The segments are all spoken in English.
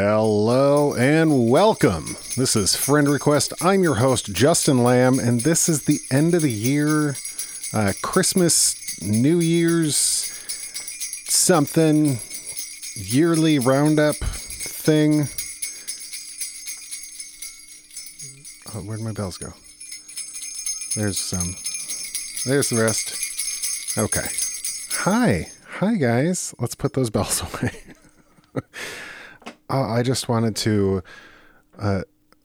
Hello and welcome. This is Friend Request. I'm your host, Justin Lamb, and this is the end of the year, uh, Christmas, New Year's, something, yearly roundup thing. Oh, where'd my bells go? There's some. There's the rest. Okay. Hi. Hi, guys. Let's put those bells away. Uh, I just wanted to uh,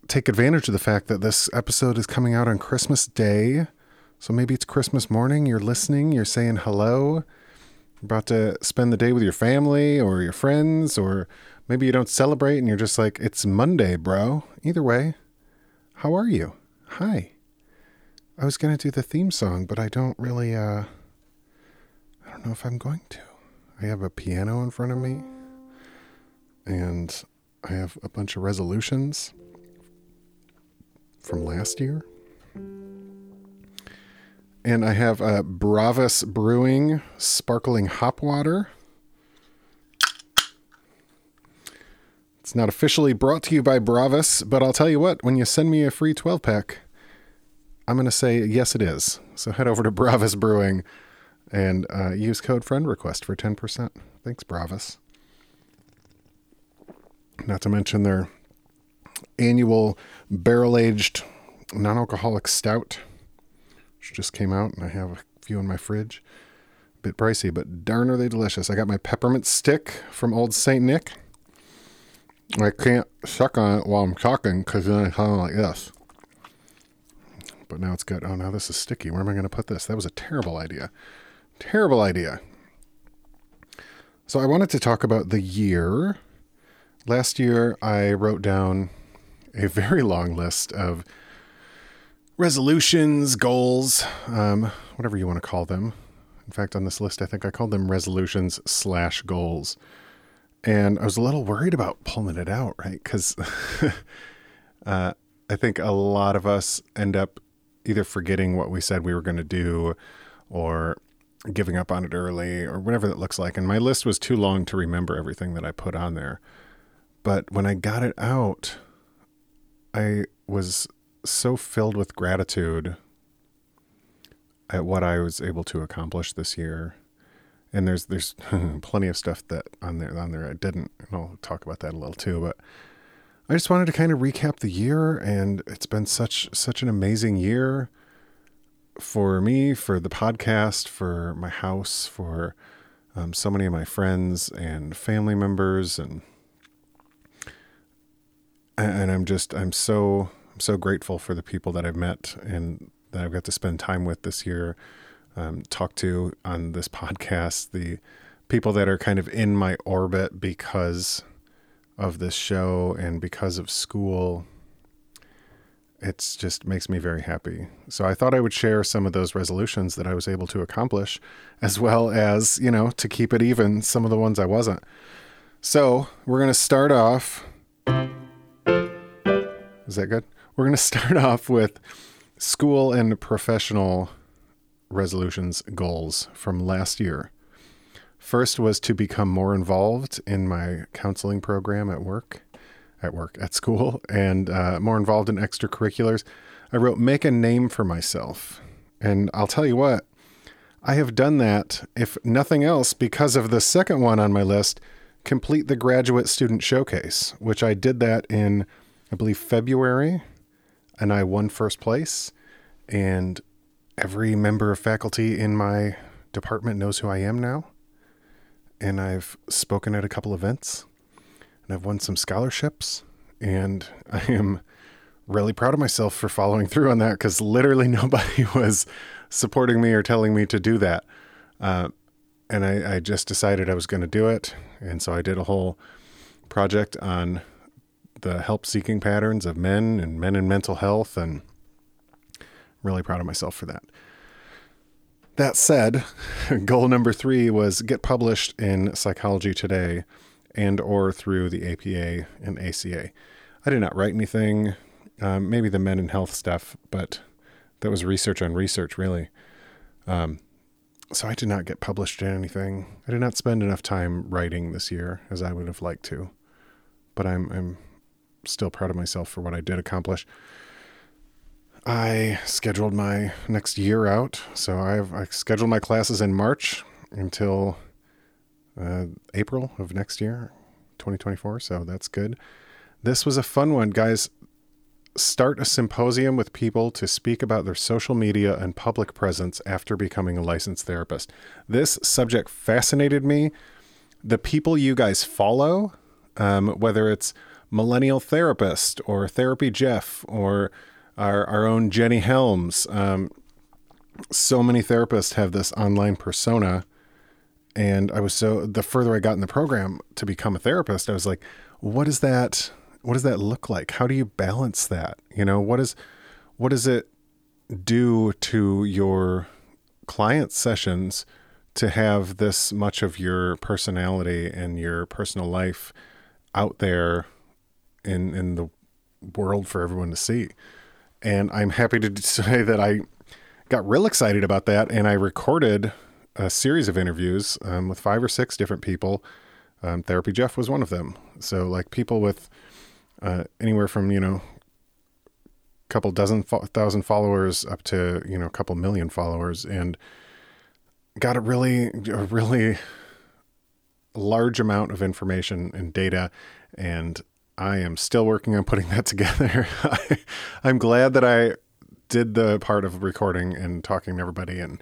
take advantage of the fact that this episode is coming out on Christmas Day. So maybe it's Christmas morning, you're listening, you're saying hello, about to spend the day with your family or your friends, or maybe you don't celebrate and you're just like, it's Monday, bro. Either way, how are you? Hi. I was going to do the theme song, but I don't really, uh, I don't know if I'm going to. I have a piano in front of me and I have a bunch of resolutions from last year. And I have a Bravus Brewing sparkling hop water. It's not officially brought to you by Bravus, but I'll tell you what, when you send me a free 12 pack, I'm going to say yes, it is. So head over to Bravus Brewing and uh, use code friend request for 10%. Thanks, Bravus. Not to mention their annual barrel aged non alcoholic stout, which just came out, and I have a few in my fridge. A bit pricey, but darn are they delicious. I got my peppermint stick from Old St. Nick. I can't suck on it while I'm talking because then I sound like this. But now it's good. Oh, now this is sticky. Where am I going to put this? That was a terrible idea. Terrible idea. So I wanted to talk about the year last year I wrote down a very long list of resolutions, goals, um, whatever you want to call them. In fact, on this list, I think I called them resolutions slash goals. And I was a little worried about pulling it out, right? Because uh, I think a lot of us end up either forgetting what we said we were going to do or giving up on it early or whatever that looks like. And my list was too long to remember everything that I put on there. But when I got it out, I was so filled with gratitude at what I was able to accomplish this year. And there's there's plenty of stuff that on there on there I didn't. And I'll talk about that a little too. But I just wanted to kind of recap the year, and it's been such such an amazing year for me, for the podcast, for my house, for um, so many of my friends and family members, and and I'm just I'm so I'm so grateful for the people that I've met and that I've got to spend time with this year, um, talk to on this podcast, the people that are kind of in my orbit because of this show and because of school. It's just makes me very happy. So I thought I would share some of those resolutions that I was able to accomplish, as well as, you know, to keep it even, some of the ones I wasn't. So we're going to start off is that good? We're going to start off with school and professional resolutions goals from last year. First was to become more involved in my counseling program at work, at work, at school, and uh, more involved in extracurriculars. I wrote, make a name for myself. And I'll tell you what, I have done that, if nothing else, because of the second one on my list, complete the graduate student showcase, which I did that in I believe February, and I won first place. And every member of faculty in my department knows who I am now. And I've spoken at a couple events, and I've won some scholarships. And I am really proud of myself for following through on that because literally nobody was supporting me or telling me to do that. Uh, and I, I just decided I was going to do it. And so I did a whole project on the help seeking patterns of men and men in mental health, and really proud of myself for that. That said, goal number three was get published in Psychology Today and or through the APA and ACA. I did not write anything, um, maybe the men in health stuff, but that was research on research, really. Um, so I did not get published in anything. I did not spend enough time writing this year as I would have liked to but I'm I'm still proud of myself for what I did accomplish. I scheduled my next year out, so I've I scheduled my classes in March until uh, April of next year, 2024. So that's good. This was a fun one, guys. Start a symposium with people to speak about their social media and public presence after becoming a licensed therapist. This subject fascinated me. The people you guys follow, um, whether it's Millennial Therapist or Therapy Jeff or our, our own Jenny Helms, um, so many therapists have this online persona and I was so the further I got in the program to become a therapist, I was like, what is that? What does that look like? How do you balance that? You know, what is what does it do to your client sessions to have this much of your personality and your personal life out there in in the world for everyone to see? And I'm happy to say that I got real excited about that and I recorded a series of interviews um, with five or six different people. Um, Therapy Jeff was one of them. So like people with uh, anywhere from you know a couple dozen fo- thousand followers up to you know a couple million followers, and got a really a really large amount of information and data, and I am still working on putting that together. I, I'm glad that I did the part of recording and talking to everybody and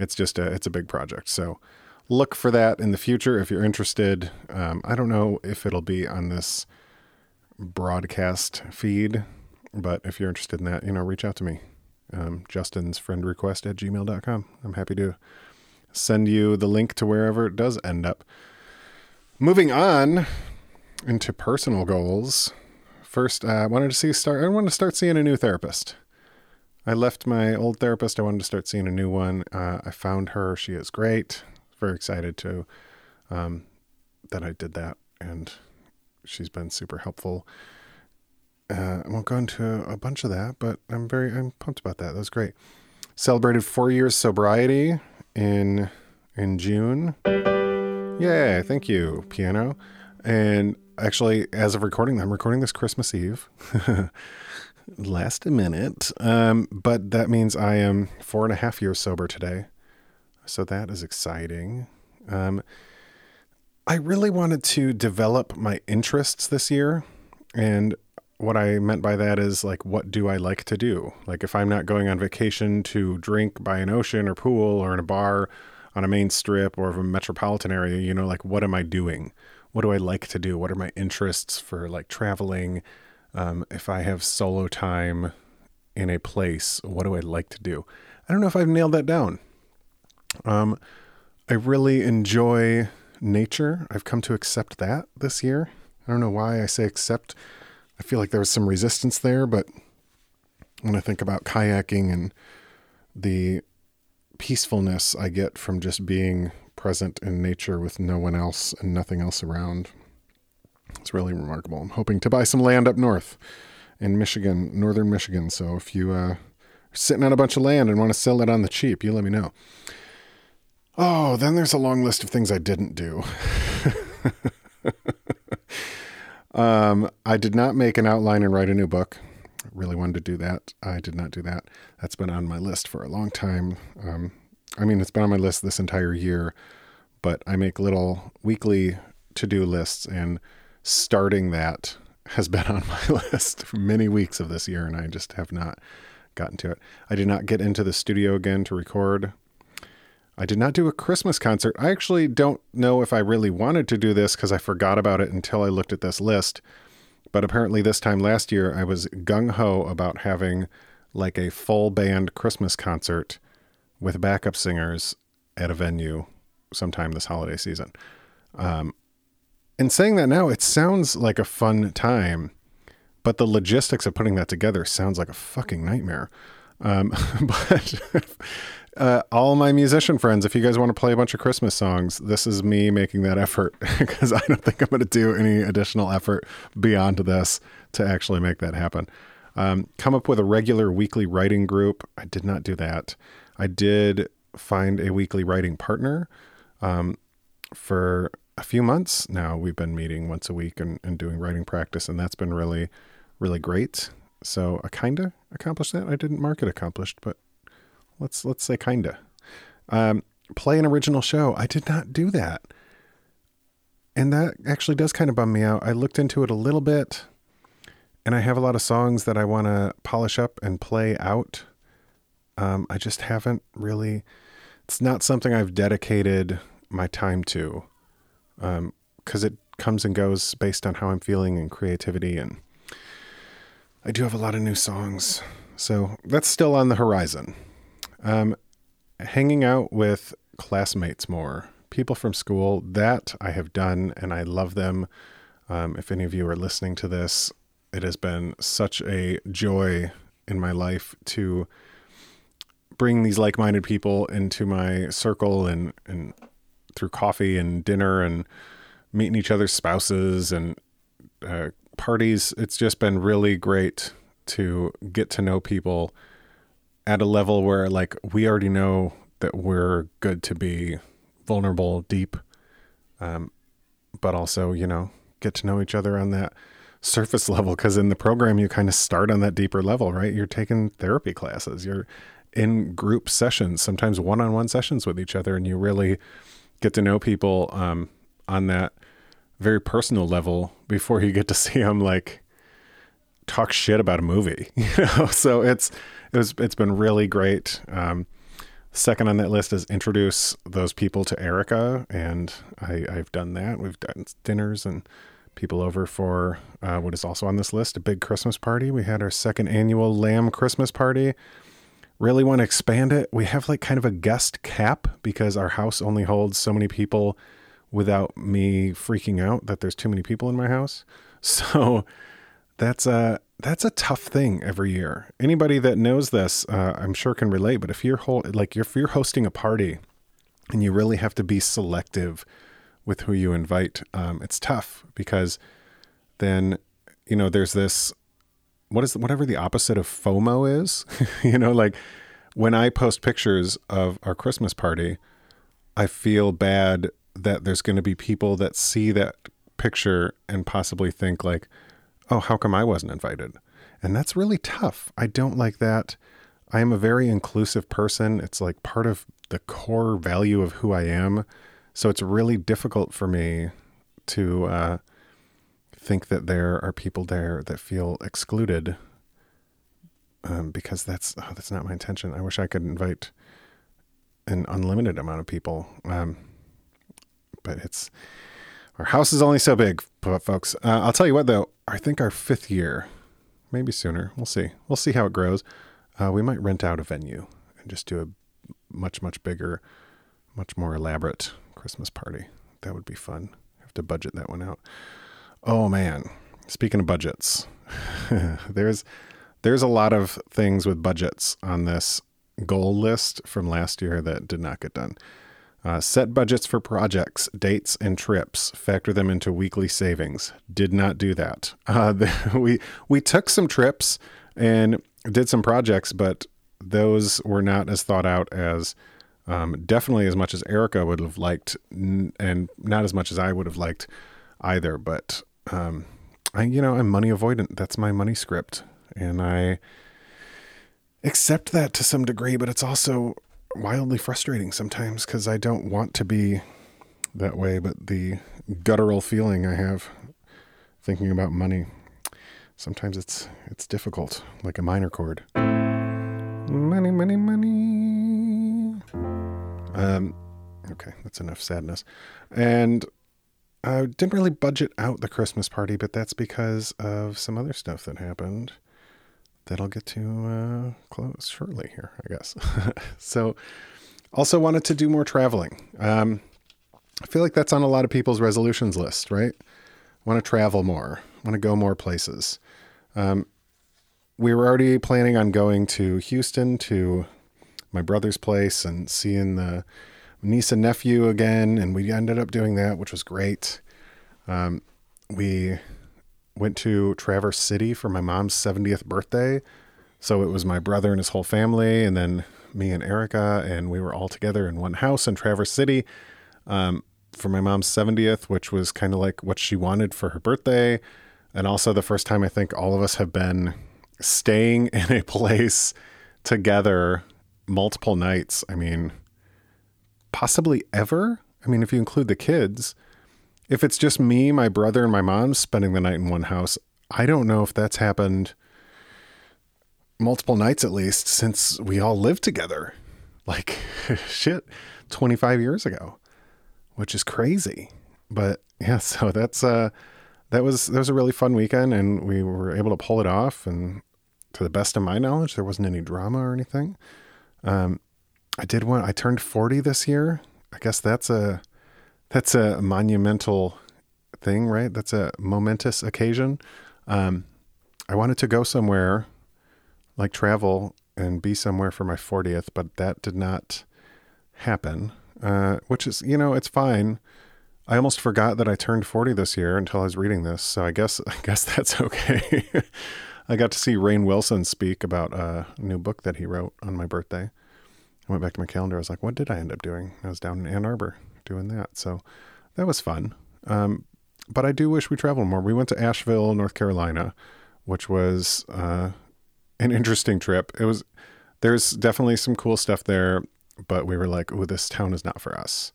it's just a it's a big project. So look for that in the future if you're interested. Um, I don't know if it'll be on this broadcast feed, but if you're interested in that, you know, reach out to me. Um, Justin's friend request at gmail.com. I'm happy to send you the link to wherever it does end up. Moving on into personal goals. First, uh, I wanted to see start. I wanted to start seeing a new therapist. I left my old therapist. I wanted to start seeing a new one. Uh, I found her. She is great. Very excited to um, that I did that, and she's been super helpful. Uh, I won't go into a bunch of that, but I'm very I'm pumped about that. That was great. Celebrated four years sobriety in in June. Yay! Thank you, piano. And actually, as of recording, I'm recording this Christmas Eve. last a minute. Um, but that means I am four and a half years sober today. So that is exciting. Um, I really wanted to develop my interests this year. And what I meant by that is like, what do I like to do? Like, if I'm not going on vacation to drink by an ocean or pool or in a bar on a main strip or of a metropolitan area, you know, like, what am I doing? What do I like to do? What are my interests for like traveling? Um, if I have solo time in a place, what do I like to do? I don't know if I've nailed that down. Um, I really enjoy nature. I've come to accept that this year. I don't know why I say accept. I feel like there was some resistance there, but when I think about kayaking and the peacefulness I get from just being present in nature with no one else and nothing else around, it's really remarkable. I'm hoping to buy some land up north in Michigan, northern Michigan. So if you uh, are sitting on a bunch of land and want to sell it on the cheap, you let me know. Oh, then there's a long list of things I didn't do. um, I did not make an outline and write a new book. I really wanted to do that. I did not do that. That's been on my list for a long time. Um, I mean, it's been on my list this entire year, but I make little weekly to do lists and starting that has been on my list for many weeks of this year, and I just have not gotten to it. I did not get into the studio again to record. I did not do a Christmas concert. I actually don't know if I really wanted to do this because I forgot about it until I looked at this list. But apparently, this time last year, I was gung ho about having like a full band Christmas concert with backup singers at a venue sometime this holiday season. Um, and saying that now, it sounds like a fun time, but the logistics of putting that together sounds like a fucking nightmare. Um, but uh, all my musician friends, if you guys want to play a bunch of Christmas songs, this is me making that effort because I don't think I'm going to do any additional effort beyond this to actually make that happen. Um, come up with a regular weekly writing group. I did not do that. I did find a weekly writing partner um, for a few months now, we've been meeting once a week and, and doing writing practice, and that's been really, really great. So I kinda accomplished that. I didn't mark it accomplished, but let's let's say kinda. Um, play an original show. I did not do that. And that actually does kind of bum me out. I looked into it a little bit and I have a lot of songs that I want to polish up and play out. Um, I just haven't really, it's not something I've dedicated my time to because um, it comes and goes based on how I'm feeling and creativity. And I do have a lot of new songs. So that's still on the horizon. Um, hanging out with classmates more, people from school, that I have done and I love them. Um, if any of you are listening to this, it has been such a joy in my life to bring these like-minded people into my circle and and through coffee and dinner and meeting each other's spouses and uh, parties. It's just been really great to get to know people at a level where like we already know that we're good to be vulnerable, deep, um, but also you know get to know each other on that surface level because in the program you kind of start on that deeper level right? You're taking therapy classes you're in group sessions sometimes one-on-one sessions with each other and you really get to know people um, on that very personal level before you get to see them like talk shit about a movie you know so it's it was it's been really great um, second on that list is introduce those people to erica and I, i've done that we've done dinners and people over for uh, what is also on this list a big Christmas party. We had our second annual Lamb Christmas party. Really want to expand it. We have like kind of a guest cap because our house only holds so many people without me freaking out that there's too many people in my house. So that's a that's a tough thing every year. Anybody that knows this, uh, I'm sure can relate. But if you're whole, like if you're hosting a party and you really have to be selective with who you invite, um, it's tough because then you know there's this what is whatever the opposite of FOMO is. you know, like when I post pictures of our Christmas party, I feel bad that there's going to be people that see that picture and possibly think like, "Oh, how come I wasn't invited?" And that's really tough. I don't like that. I am a very inclusive person. It's like part of the core value of who I am so it's really difficult for me to uh, think that there are people there that feel excluded um, because that's oh, that's not my intention. I wish I could invite an unlimited amount of people, um, but it's our house is only so big, folks. Uh, I'll tell you what, though, I think our fifth year, maybe sooner. We'll see. We'll see how it grows. Uh, we might rent out a venue and just do a much much bigger, much more elaborate Christmas party. That would be fun. Have to budget that one out. Oh man. Speaking of budgets, there's there's a lot of things with budgets on this goal list from last year that did not get done. Uh, set budgets for projects, dates, and trips. Factor them into weekly savings. Did not do that. Uh, the, we we took some trips and did some projects, but those were not as thought out as um, definitely as much as Erica would have liked, and not as much as I would have liked either. But um, I, you know, I'm money avoidant. That's my money script, and I accept that to some degree. But it's also wildly frustrating sometimes because I don't want to be that way. But the guttural feeling I have thinking about money, sometimes it's it's difficult, like a minor chord. Money, money, money. Um, okay, that's enough sadness. And I didn't really budget out the Christmas party, but that's because of some other stuff that happened that I'll get to uh, close shortly here, I guess. so, also wanted to do more traveling. Um, I feel like that's on a lot of people's resolutions list, right? Want to travel more, want to go more places. Um, we were already planning on going to Houston to my brother's place and seeing the niece and nephew again, and we ended up doing that, which was great. Um, we went to Traverse City for my mom's 70th birthday. So it was my brother and his whole family, and then me and Erica, and we were all together in one house in Traverse City. Um, for my mom's 70th, which was kind of like what she wanted for her birthday. And also the first time I think all of us have been staying in a place together multiple nights. I mean, possibly ever. I mean, if you include the kids, if it's just me, my brother, and my mom spending the night in one house, I don't know if that's happened multiple nights at least since we all lived together. Like, shit, 25 years ago, which is crazy. But yeah, so that's, uh, that was, that was a really fun weekend and we were able to pull it off. And to the best of my knowledge, there wasn't any drama or anything. Um, I did one, I turned 40 this year. I guess that's a, that's a monumental thing, right? That's a momentous occasion. Um, I wanted to go somewhere like travel and be somewhere for my 40th, but that did not happen, uh, which is, you know, it's fine. I almost forgot that I turned 40 this year until I was reading this. So I guess, I guess that's okay. I got to see Rainn Wilson speak about a new book that he wrote on my birthday. I went back to my calendar. I was like, what did I end up doing? I was down in Ann Arbor doing that. So that was fun. Um, but I do wish we traveled more. We went to Asheville, North Carolina, which was uh, an interesting trip. It was there's definitely some cool stuff there, but we were like, "Oh, this town is not for us."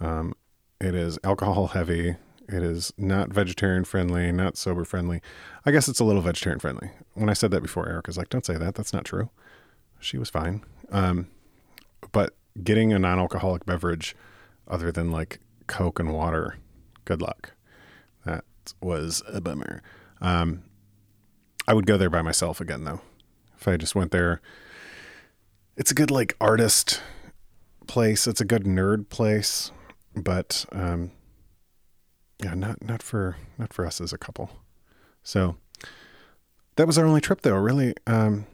Um, it is alcohol heavy. It is not vegetarian friendly, not sober friendly. I guess it's a little vegetarian friendly. When I said that before, Erica was like, "Don't say that. That's not true." She was fine. Um, but getting a non-alcoholic beverage other than like Coke and water, good luck. That was a bummer. Um, I would go there by myself again, though if I just went there. It's a good like artist place. It's a good nerd place, but um, yeah, not not for not for us as a couple. So that was our only trip, though. Really, um,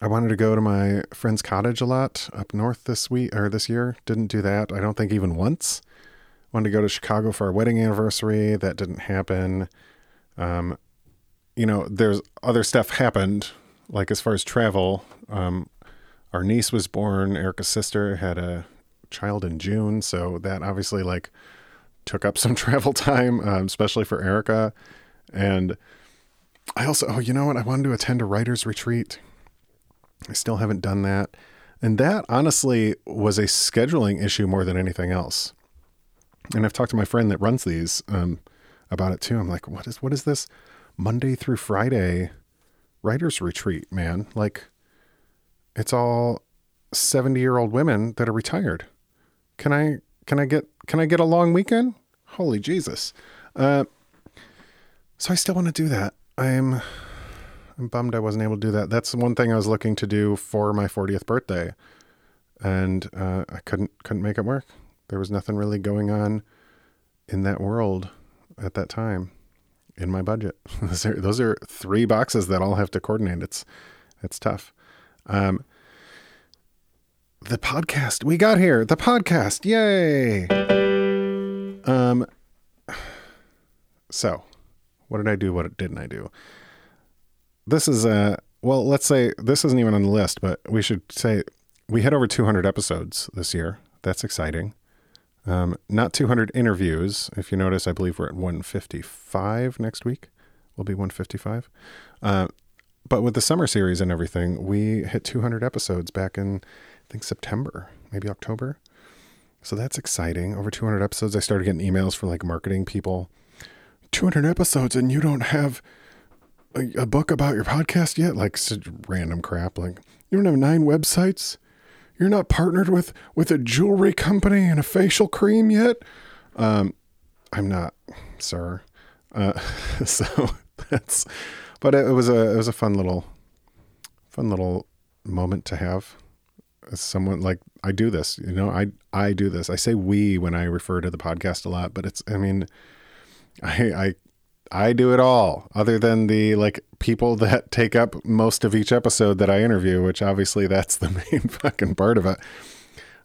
I wanted to go to my friend's cottage a lot up north this week or this year. Didn't do that. I don't think even once. Wanted to go to Chicago for our wedding anniversary. That didn't happen. Um, you know, there's other stuff happened like as far as travel, um, our niece was born. Erica's sister had a child in June, so that obviously like took up some travel time, um, especially for Erica. And I also, oh, you know what? I wanted to attend a writer's retreat. I still haven't done that. And that honestly was a scheduling issue more than anything else. And I've talked to my friend that runs these um, about it too. I'm like, what is what is this Monday through Friday writer's retreat, man. Like, it's all 70 year old women that are retired. Can I, can I get, can I get a long weekend? Holy Jesus. Uh, so I still want to do that. I'm, I'm bummed I wasn't able to do that. That's one thing I was looking to do for my 40th birthday. And, uh, I couldn't, couldn't make it work. There was nothing really going on in that world at that time in my budget. those, are, those are three boxes that all have to coordinate. It's it's tough. Um, the podcast we got here. The podcast, yay! Um, so what did I do? What didn't I do? This is a well. Let's say this isn't even on the list, but we should say we had over 200 episodes this year. That's exciting. Um, not 200 interviews. If you notice, I believe we're at 155 next week. We'll be 155. Uh, but with the summer series and everything, we hit 200 episodes back in, I think, September, maybe October. So that's exciting. Over 200 episodes. I started getting emails from like marketing people. 200 episodes and you don't have a, book about your podcast yet? Like random crap. Like, you don't have nine websites? you're not partnered with with a jewelry company and a facial cream yet um i'm not sir uh so that's but it, was a it was a fun little fun little moment to have someone like i do this you know i i do this i say we when i refer to the podcast a lot but it's i mean i i I do it all, other than the like people that take up most of each episode that I interview, which obviously that's the main fucking part of it.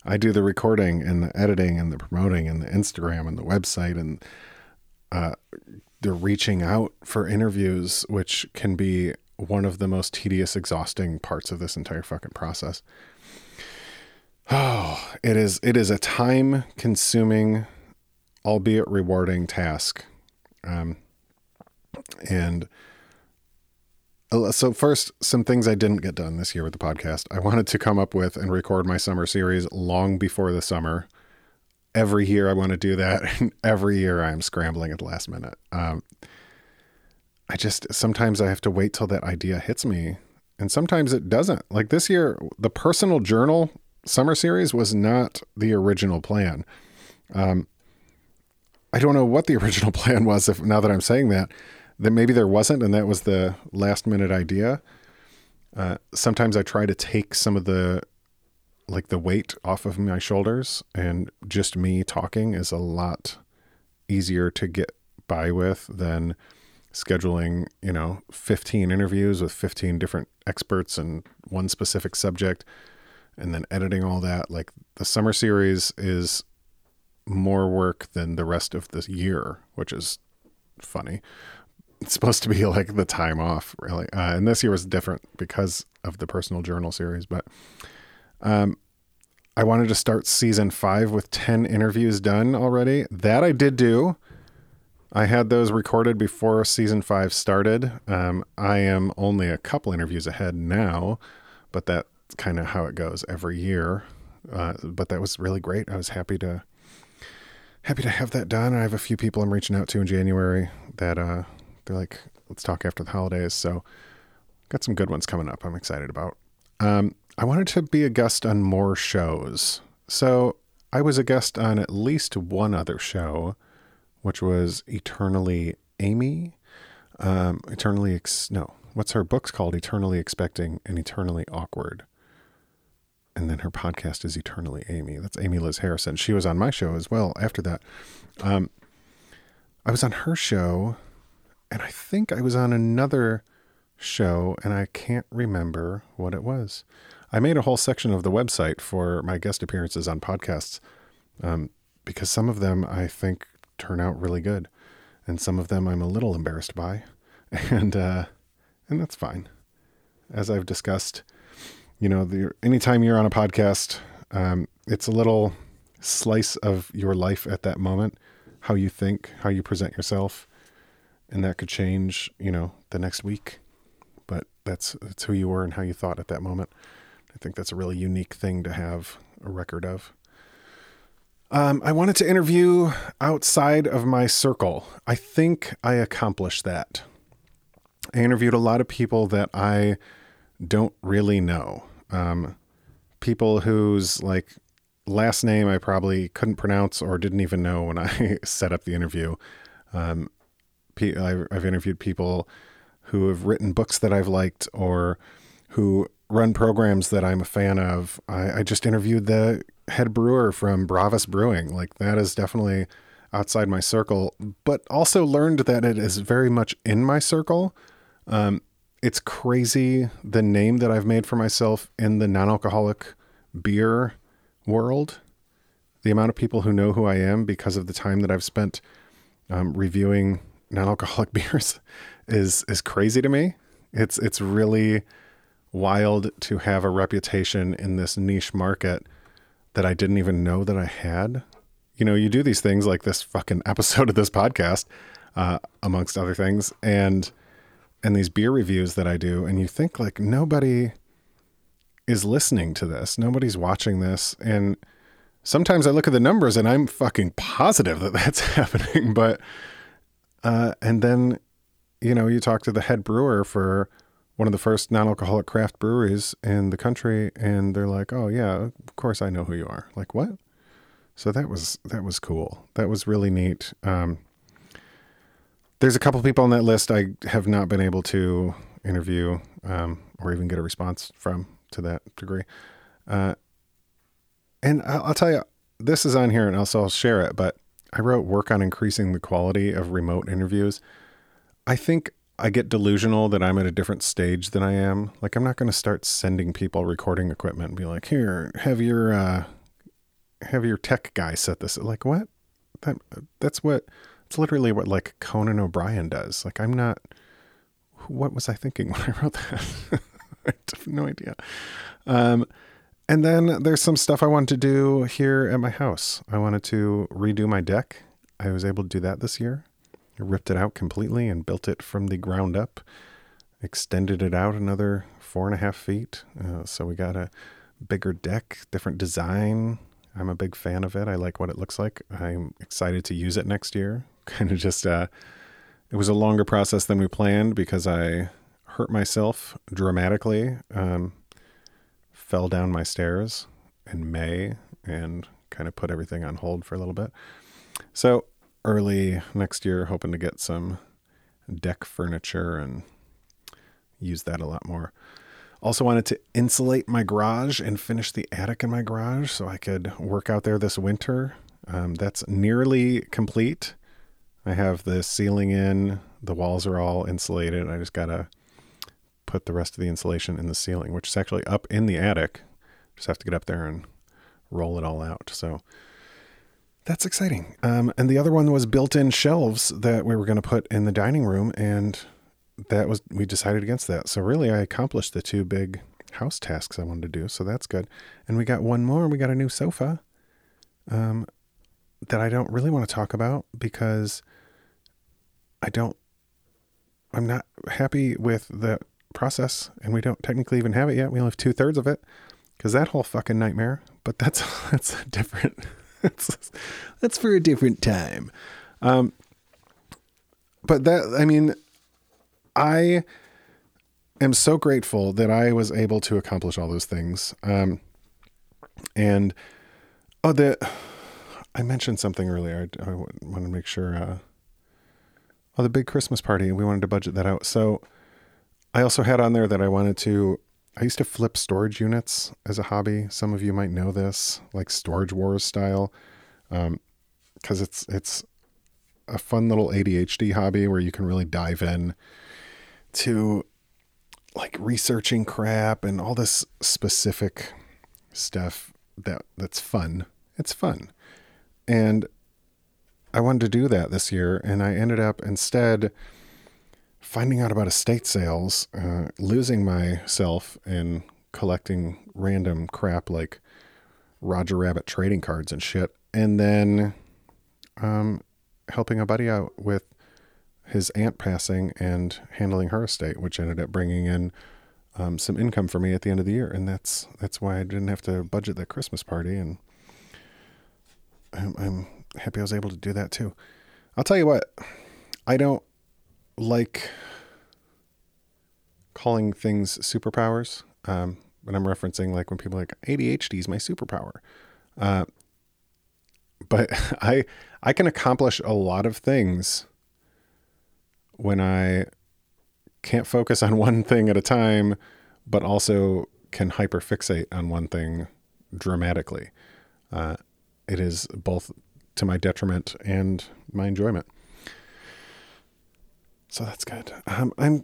I do the recording and the editing and the promoting and the Instagram and the website and uh, the reaching out for interviews, which can be one of the most tedious, exhausting parts of this entire fucking process. Oh, it is. It is a time consuming albeit rewarding task. Um, and uh, so first some things i didn't get done this year with the podcast. I wanted to come up with and record my summer series long before the summer. Every year i want to do that and every year i'm scrambling at the last minute. Um, i just sometimes i have to wait till that idea hits me and sometimes it doesn't. Like this year the personal journal summer series was not the original plan. Um, i don't know what the original plan was if now that i'm saying that that maybe there wasn't, and that was the last minute idea. Uh, sometimes I try to take some of the like the weight off of my shoulders, and just me talking is a lot easier to get by with than scheduling, you know, 15 interviews with 15 different experts and one specific subject and then editing all that. Like the summer series is more work than the rest of the year, which is funny it's supposed to be like the time off, really. Uh, and this year was different because of the personal journal series. But um, I wanted to start season five with 10 interviews done already. That I did do. I had those recorded before season five started. Um, I am only a couple interviews ahead now, but that's kind of how it goes every year. Uh, but that was really great. I was happy to happy to have that done. I have a few people I'm reaching out to in January that uh, they're like, let's talk after the holidays. So, got some good ones coming up. I'm excited about. Um, I wanted to be a guest on more shows. So, I was a guest on at least one other show, which was Eternally Amy. Um, eternally, ex- no, what's her book's called? Eternally Expecting and Eternally Awkward. And then her podcast is Eternally Amy. That's Amy Liz Harrison. She was on my show as well after that. Um, I was on her show and I think I was on another show and I can't remember what it was. I made a whole section of the website for my guest appearances on podcasts um, because some of them I think turn out really good, and some of them I'm a little embarrassed by, and uh, and that's fine. As I've discussed, you know, the, anytime you're on a podcast, um, it's a little slice of your life at that moment, how you think, how you present yourself, and that could change, you know, the next week. But that's that's who you were and how you thought at that moment. I think that's a really unique thing to have a record of. Um, I wanted to interview outside of my circle. I think I accomplished that. I interviewed a lot of people that I don't really know. Um, people whose like last name I probably couldn't pronounce or didn't even know when I set up the interview. Um, I've interviewed people who have written books that I've liked or who run programs that I'm a fan of. I, I just interviewed the head brewer from Bravus Brewing. Like that is definitely outside my circle, but also learned that it is very much in my circle. Um, it's crazy the name that I've made for myself in the non alcoholic beer world. The amount of people who know who I am because of the time that I've spent um, reviewing non-alcoholic beers is is crazy to me. It's it's really wild to have a reputation in this niche market that I didn't even know that I had. You know, you do these things like this fucking episode of this podcast, uh, amongst other things, and and these beer reviews that I do, and you think like nobody is listening to this, nobody's watching this, and sometimes I look at the numbers and I'm fucking positive that that's happening, but uh, and then, you know, you talk to the head brewer for one of the first non-alcoholic craft breweries in the country, and they're like, "Oh yeah, of course I know who you are." Like what? So that was that was cool. That was really neat. Um, there's a couple people on that list I have not been able to interview um, or even get a response from to that degree. Uh, and I'll, I'll, tell you, this is on here, and also I'll share it. But I wrote work on increasing the quality of remote interviews. I think I get delusional that I'm at a different stage than I am. Like I'm not going to start sending people recording equipment and be like, "Here, have your uh have your tech guy set this." Like what? That that's what it's literally what like Conan O'Brien does. Like I'm not what was I thinking when I wrote that? I have no idea. Um and then there's some stuff I wanted to do here at my house. I wanted to redo my deck. I was able to do that this year. I ripped it out completely and built it from the ground up, extended it out another four and a half feet. Uh, so we got a bigger deck, different design. I'm a big fan of it. I like what it looks like. I'm excited to use it next year. Kind of just, uh, it was a longer process than we planned because I hurt myself dramatically. Um, fell down my stairs in May and kind of put everything on hold for a little bit. So early next year, hoping to get some deck furniture and use that a lot more. Also wanted to insulate my garage and finish the attic in my garage so I could work out there this winter. Um, that's nearly complete. I have the ceiling in, the walls are all insulated. I just gotta put the rest of the insulation in the ceiling, which is actually up in the attic. Just have to get up there and roll it all out. So that's exciting. Um, and the other one was built-in shelves that we were going to put in the dining room, and that was we decided against that. So really, I accomplished the two big house tasks I wanted to do. So that's good. And we got one more. We got a new sofa um, that I don't really want to talk about because I don't. I'm not happy with the process, and we don't technically even have it yet. We only have two thirds of it because that whole fucking nightmare. But that's that's different. that's that's for a different time. Um, but that I mean, I am so grateful that I was able to accomplish all those things. Um, and oh, the I mentioned something earlier. I, I want to make sure. Uh, oh, the big Christmas party. We wanted to budget that out. So I also had on there that I wanted to. I used to flip storage units as a hobby. Some of you might know this, like Storage Wars style, because um, it's it's a fun little ADHD hobby where you can really dive in to like researching crap and all this specific stuff that that's fun. It's fun. And I wanted to do that this year and I ended up instead finding out about estate sales, uh, losing myself in collecting random crap like Roger Rabbit trading cards and shit, and then um, helping a buddy out with his aunt passing and handling her estate, which ended up bringing in um, some income for me at the end of the year, and that's that's why I didn't have to budget that Christmas party, and I'm, I'm happy I was able to do that too. I'll tell you what, I don't like calling things superpowers. Um, I'm referencing like when people like ADHD is my superpower. Uh, but I I can accomplish a lot of things when I can't focus on one thing at a time, but also can hyperfixate on one thing dramatically. Uh, it is both to my detriment and my enjoyment. So that's good. Um, I'm.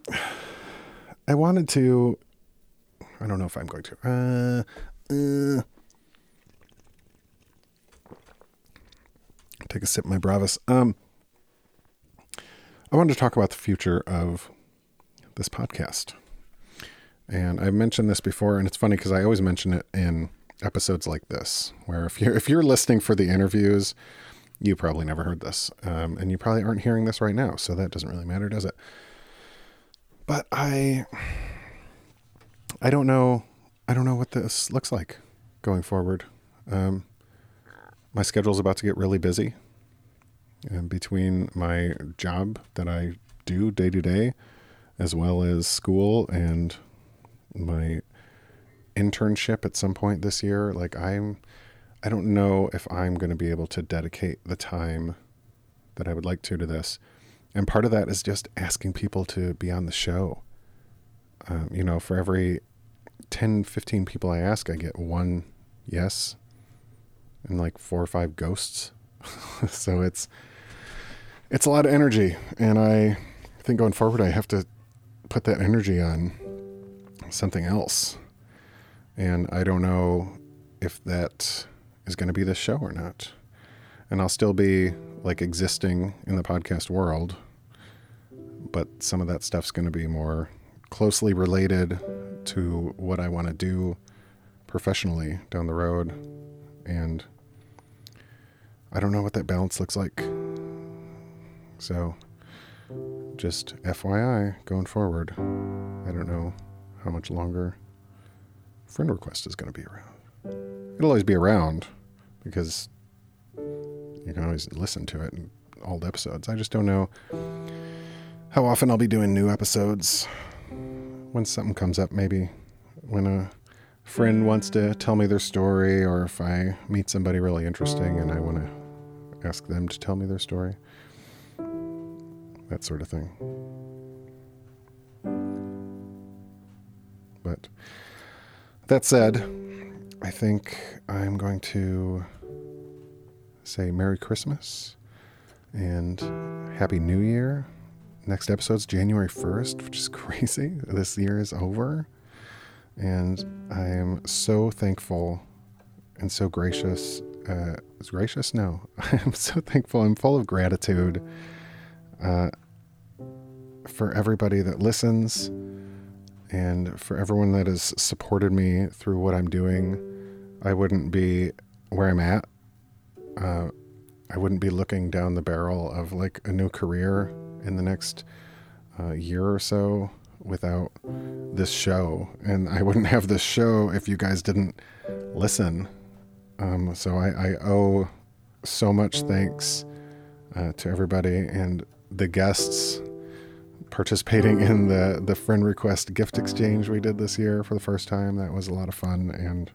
I wanted to. I don't know if I'm going to. Uh, uh, take a sip of my Bravus. Um, I wanted to talk about the future of this podcast. And I've mentioned this before, and it's funny because I always mention it in episodes like this, where if you're if you're listening for the interviews, you probably never heard this, um, and you probably aren't hearing this right now, so that doesn't really matter, does it? But I, I don't know, I don't know what this looks like going forward. Um, my schedule's about to get really busy, and between my job that I do day to day, as well as school and my internship at some point this year, like I'm I don't know if I'm going to be able to dedicate the time that I would like to to this. And part of that is just asking people to be on the show. Um, you know, for every 10, 15 people I ask, I get one yes and like four or five ghosts. so it's it's a lot of energy and I think going forward I have to put that energy on something else. And I don't know if that is going to be this show or not. And I'll still be like existing in the podcast world, but some of that stuff's going to be more closely related to what I want to do professionally down the road. And I don't know what that balance looks like. So, just FYI, going forward, I don't know how much longer friend request is going to be around. It'll always be around because you can always listen to it in old episodes. I just don't know how often I'll be doing new episodes. When something comes up, maybe when a friend wants to tell me their story, or if I meet somebody really interesting and I want to ask them to tell me their story. That sort of thing. But that said, I think I'm going to say Merry Christmas and Happy New Year. Next episode's January 1st, which is crazy. This year is over. And I am so thankful and so gracious. Uh, is gracious? No. I'm so thankful. I'm full of gratitude uh, for everybody that listens and for everyone that has supported me through what I'm doing. I wouldn't be where I'm at. Uh, I wouldn't be looking down the barrel of like a new career in the next uh, year or so without this show. And I wouldn't have this show if you guys didn't listen. Um, so I, I, owe so much thanks uh, to everybody and the guests participating in the, the friend request gift exchange we did this year for the first time. That was a lot of fun. And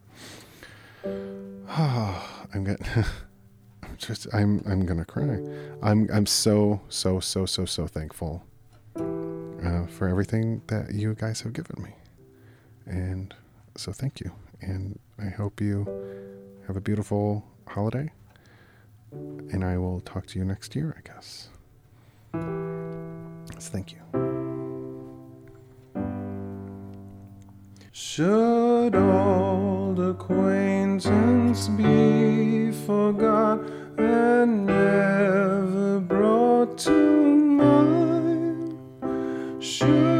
oh, I'm getting. I'm just I'm I'm gonna cry. I'm I'm so so so so so thankful uh, for everything that you guys have given me, and so thank you. And I hope you have a beautiful holiday. And I will talk to you next year, I guess. So thank you. Should old acquaintance be forgot and never brought to mind? Should